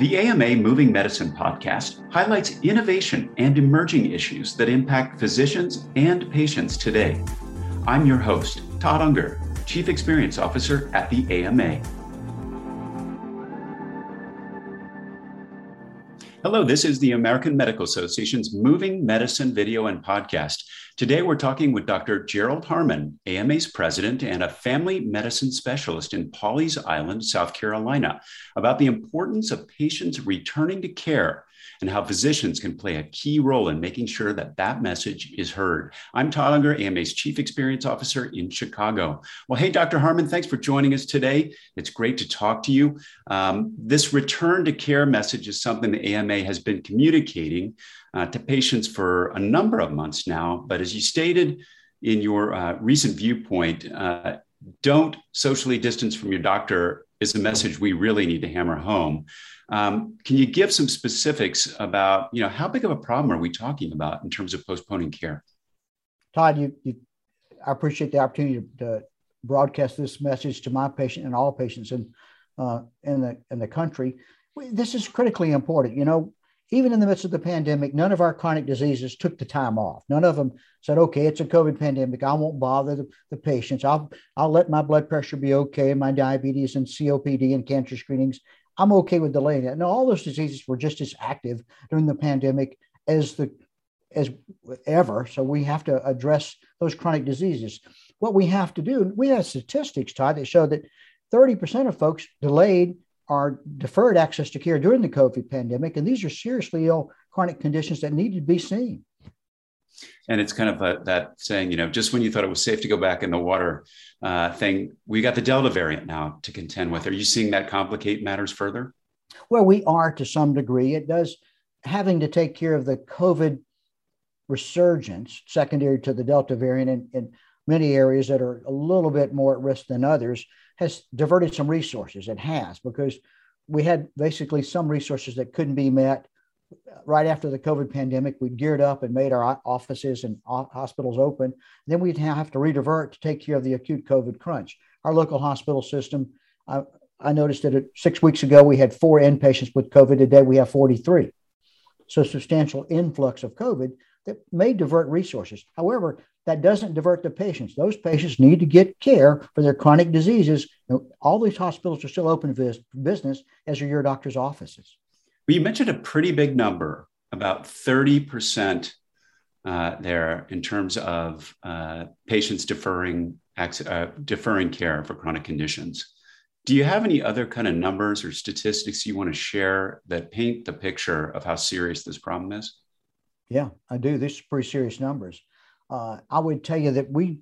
The AMA Moving Medicine podcast highlights innovation and emerging issues that impact physicians and patients today. I'm your host, Todd Unger, Chief Experience Officer at the AMA. Hello, this is the American Medical Association's Moving Medicine video and podcast. Today, we're talking with Dr. Gerald Harmon, AMA's president and a family medicine specialist in Pawleys Island, South Carolina, about the importance of patients returning to care and how physicians can play a key role in making sure that that message is heard. I'm Todd Unger, AMA's Chief Experience Officer in Chicago. Well, hey, Dr. Harmon, thanks for joining us today. It's great to talk to you. Um, this return to care message is something the AMA has been communicating uh, to patients for a number of months now. But as you stated in your uh, recent viewpoint, uh, don't socially distance from your doctor is a message we really need to hammer home. Um, can you give some specifics about, you know, how big of a problem are we talking about in terms of postponing care? Todd, you, you I appreciate the opportunity to broadcast this message to my patient and all patients in uh, in the in the country. This is critically important. You know, even in the midst of the pandemic, none of our chronic diseases took the time off. None of them said, okay, it's a COVID pandemic. I won't bother the, the patients. I'll, I'll let my blood pressure be okay my diabetes and COPD and cancer screenings. I'm okay with delaying it. No, all those diseases were just as active during the pandemic as the as ever. So we have to address those chronic diseases. What we have to do, we have statistics, Todd, that show that 30% of folks delayed are deferred access to care during the COVID pandemic. And these are seriously ill chronic conditions that need to be seen. And it's kind of a, that saying, you know, just when you thought it was safe to go back in the water uh, thing, we got the Delta variant now to contend with. Are you seeing that complicate matters further? Well, we are to some degree. It does having to take care of the COVID resurgence secondary to the Delta variant in, in many areas that are a little bit more at risk than others has diverted some resources. It has because we had basically some resources that couldn't be met right after the COVID pandemic. We geared up and made our offices and hospitals open. Then we'd have to redivert to take care of the acute COVID crunch. Our local hospital system, I, I noticed that six weeks ago we had four inpatients with COVID. Today we have 43. So substantial influx of COVID that may divert resources. However, that doesn't divert the patients. Those patients need to get care for their chronic diseases. All these hospitals are still open for business, as are your doctor's offices. Well, you mentioned a pretty big number, about 30% uh, there in terms of uh, patients deferring, uh, deferring care for chronic conditions. Do you have any other kind of numbers or statistics you want to share that paint the picture of how serious this problem is? Yeah, I do. These are pretty serious numbers. Uh, I would tell you that we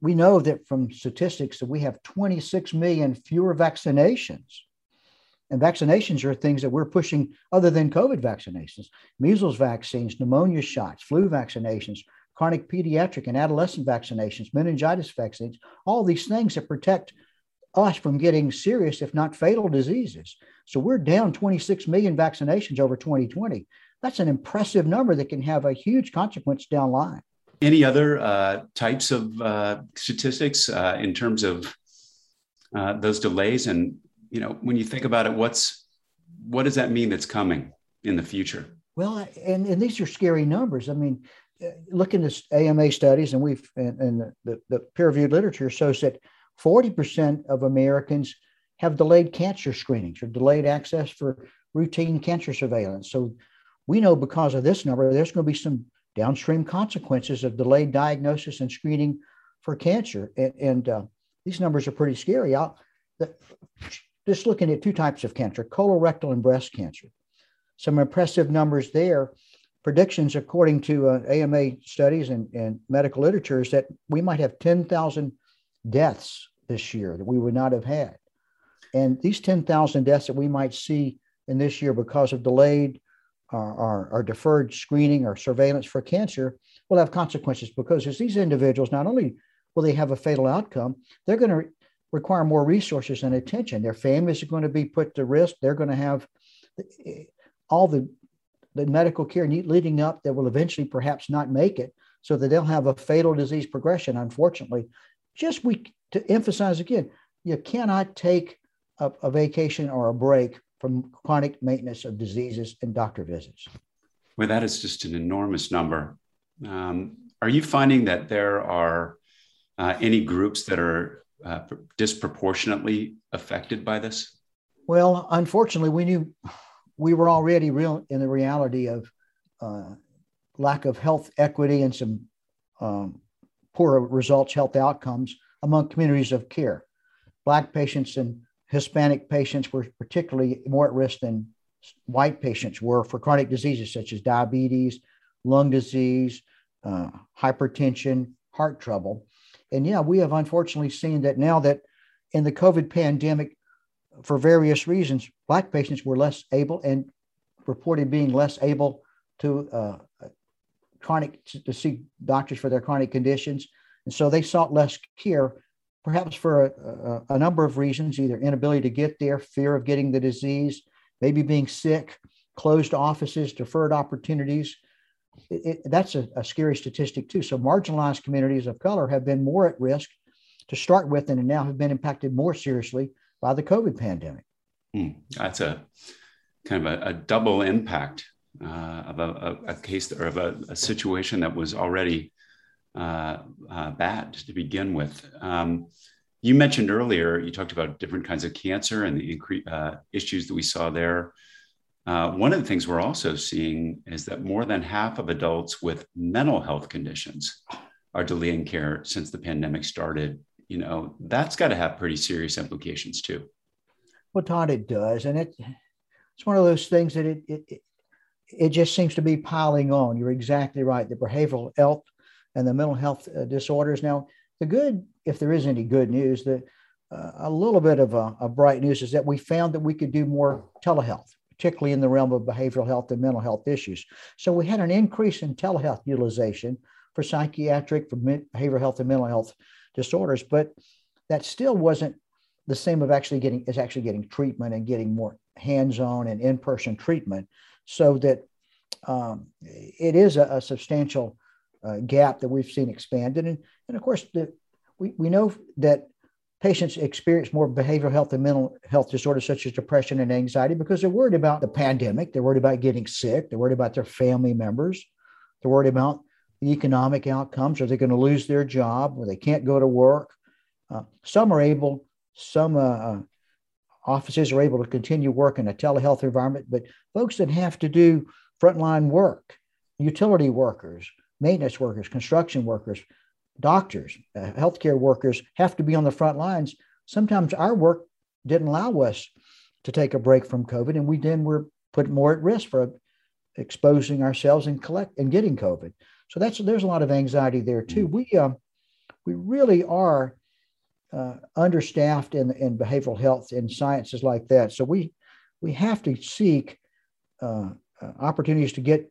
we know that from statistics that we have 26 million fewer vaccinations. And vaccinations are things that we're pushing other than COVID vaccinations, measles vaccines, pneumonia shots, flu vaccinations, chronic pediatric and adolescent vaccinations, meningitis vaccines, all these things that protect us from getting serious, if not fatal diseases. So we're down 26 million vaccinations over 2020. That's an impressive number that can have a huge consequence down line. Any other uh, types of uh, statistics uh, in terms of uh, those delays? And you know, when you think about it, what's what does that mean that's coming in the future? Well, and, and these are scary numbers. I mean, uh, looking at AMA studies, and we've and, and the, the peer-reviewed literature shows that 40% of Americans have delayed cancer screenings or delayed access for routine cancer surveillance. So we know because of this number, there's going to be some downstream consequences of delayed diagnosis and screening for cancer. And, and uh, these numbers are pretty scary. The, just looking at two types of cancer colorectal and breast cancer. Some impressive numbers there. Predictions, according to uh, AMA studies and, and medical literature, is that we might have 10,000 deaths this year that we would not have had. And these 10,000 deaths that we might see in this year because of delayed or, or, deferred screening or surveillance for cancer will have consequences because as these individuals, not only will they have a fatal outcome, they're going to require more resources and attention. Their families are going to be put to risk. They're going to have all the, the medical care leading up that will eventually perhaps not make it so that they'll have a fatal disease progression, unfortunately. Just we to emphasize again, you cannot take a, a vacation or a break from chronic maintenance of diseases and doctor visits. Well, that is just an enormous number. Um, are you finding that there are uh, any groups that are uh, disproportionately affected by this? Well, unfortunately, we knew we were already real in the reality of uh, lack of health equity and some um, poor results, health outcomes among communities of care. Black patients and Hispanic patients were particularly more at risk than white patients were for chronic diseases such as diabetes, lung disease, uh, hypertension, heart trouble. And yeah, we have unfortunately seen that now that in the COVID pandemic, for various reasons, Black patients were less able and reported being less able to uh, chronic to see doctors for their chronic conditions, and so they sought less care, perhaps for a, a, a number of reasons: either inability to get there, fear of getting the disease, maybe being sick, closed offices, deferred opportunities. It, it, that's a, a, scary statistic too. So marginalized communities of color have been more at risk to start with, and now have been impacted more seriously by the COVID pandemic. Hmm. That's a kind of a, a double impact uh, of a, a, case or of a, a, situation that was already uh, uh, bad to begin with. Um, you mentioned earlier, you talked about different kinds of cancer and the incre- uh, issues that we saw there. Uh, one of the things we're also seeing is that more than half of adults with mental health conditions are delaying care since the pandemic started. You know, that's got to have pretty serious implications too. Well, Todd, it does. And it, it's one of those things that it, it, it just seems to be piling on. You're exactly right. The behavioral health and the mental health uh, disorders. Now, the good, if there is any good news, that uh, a little bit of a, a, bright news is that we found that we could do more telehealth, particularly in the realm of behavioral health and mental health issues. So we had an increase in telehealth utilization for psychiatric, for behavioral health and mental health disorders, but that still wasn't the same of actually getting is actually getting treatment and getting more hands-on and in-person treatment so that um, it is a, a substantial uh, gap that we've seen expanded. And, and of course, the, we, we know that patients experience more behavioral health and mental health disorders such as depression and anxiety because they're worried about the pandemic, they're worried about getting sick, they're worried about their family members, they're worried about the economic outcomes. Are they going to lose their job or they can't go to work? Uh, some are able, some uh, uh offices are able to continue work in a telehealth environment, but folks that have to do frontline work, utility workers, maintenance workers, construction workers, doctors, uh, healthcare workers have to be on the front lines. Sometimes our work didn't allow us to take a break from COVID, and we then were put more at risk for exposing ourselves and collect and getting COVID. So that's there's a lot of anxiety there too. Mm. We uh, we really are uh, understaffed in, in behavioral health and sciences like that. So we we have to seek uh, uh, opportunities to get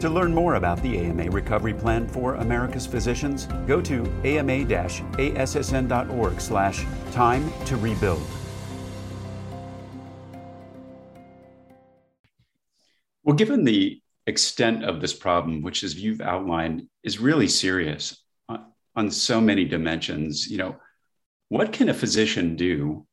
To learn more about the AMA Recovery Plan for America's Physicians, go to ama-assn.org slash time to rebuild. Well, given the extent of this problem, which as you've outlined, is really serious on so many dimensions, you know, what can a physician do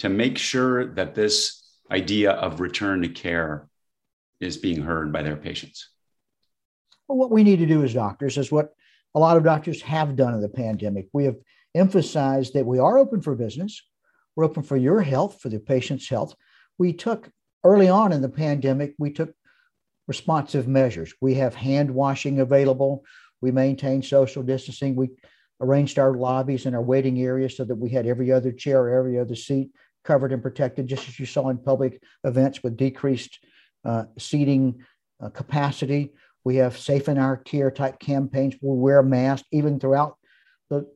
to make sure that this idea of return to care is being heard by their patients? What we need to do as doctors is what a lot of doctors have done in the pandemic. We have emphasized that we are open for business, we're open for your health, for the patient's health. We took early on in the pandemic, we took responsive measures. We have hand washing available. We maintain social distancing. We arranged our lobbies and our waiting areas so that we had every other chair, every other seat covered and protected, just as you saw in public events with decreased uh, seating uh, capacity. We have safe in our care type campaigns. We wear a mask even throughout the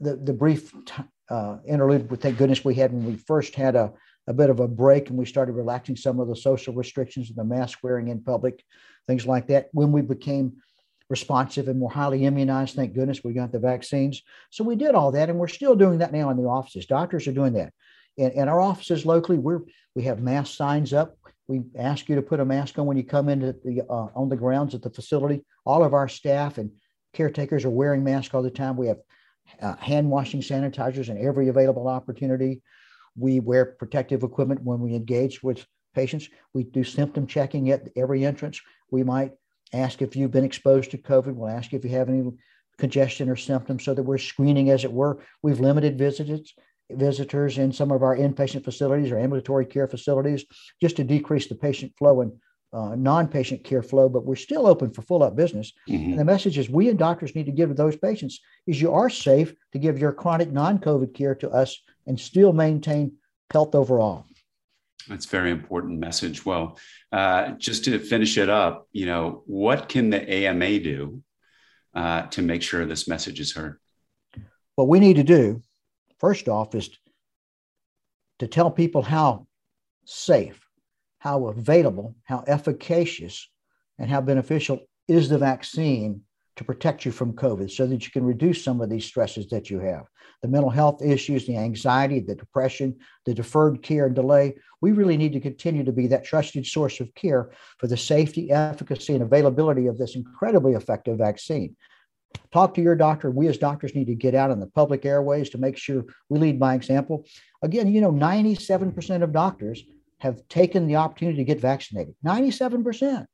the, the brief uh, interlude. With thank goodness we had when we first had a a bit of a break and we started relaxing some of the social restrictions and the mask wearing in public, things like that. When we became responsive and more highly immunized, thank goodness we got the vaccines. So we did all that, and we're still doing that now in the offices. Doctors are doing that. In, in our offices locally, we're we have mask signs up. We ask you to put a mask on when you come into the uh, on the grounds at the facility. All of our staff and caretakers are wearing masks all the time. We have uh, hand washing sanitizers in every available opportunity. We wear protective equipment when we engage with patients. We do symptom checking at every entrance. We might ask if you've been exposed to COVID. We'll ask if you have any congestion or symptoms so that we're screening as it were. We've limited visits visitors in some of our inpatient facilities or ambulatory care facilities just to decrease the patient flow and uh, non-patient care flow, but we're still open for full-up business. Mm-hmm. And the message is we and doctors need to give to those patients is you are safe to give your chronic non-COVID care to us and still maintain health overall. That's very important message. Well, uh, just to finish it up, you know, what can the AMA do uh, to make sure this message is heard? What we need to do First off, is to tell people how safe, how available, how efficacious, and how beneficial is the vaccine to protect you from COVID so that you can reduce some of these stresses that you have. The mental health issues, the anxiety, the depression, the deferred care and delay. We really need to continue to be that trusted source of care for the safety, efficacy, and availability of this incredibly effective vaccine talk to your doctor. We as doctors need to get out in the public airways to make sure we lead by example. Again, you know, 97% of doctors have taken the opportunity to get vaccinated. 97%.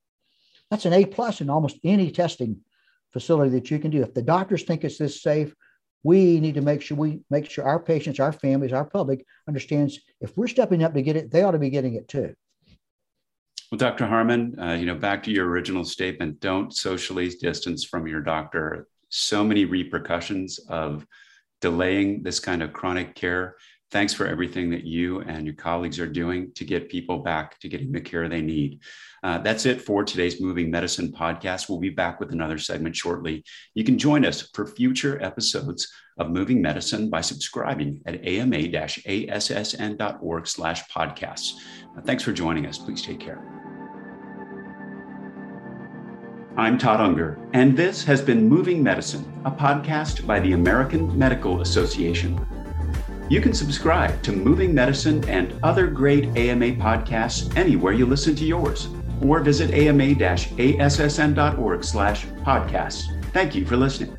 That's an A plus in almost any testing facility that you can do. If the doctors think it's this safe, we need to make sure we make sure our patients, our families, our public understands if we're stepping up to get it, they ought to be getting it too. Well, Dr. Harmon, uh, you know, back to your original statement, don't socially distance from your doctor. So many repercussions of delaying this kind of chronic care. Thanks for everything that you and your colleagues are doing to get people back to getting the care they need. Uh, that's it for today's Moving Medicine podcast. We'll be back with another segment shortly. You can join us for future episodes of Moving Medicine by subscribing at ama-assn.org slash podcasts. Thanks for joining us. Please take care. I'm Todd Unger, and this has been Moving Medicine, a podcast by the American Medical Association. You can subscribe to Moving Medicine and other great AMA podcasts anywhere you listen to yours, or visit ama-assn.org slash podcasts. Thank you for listening.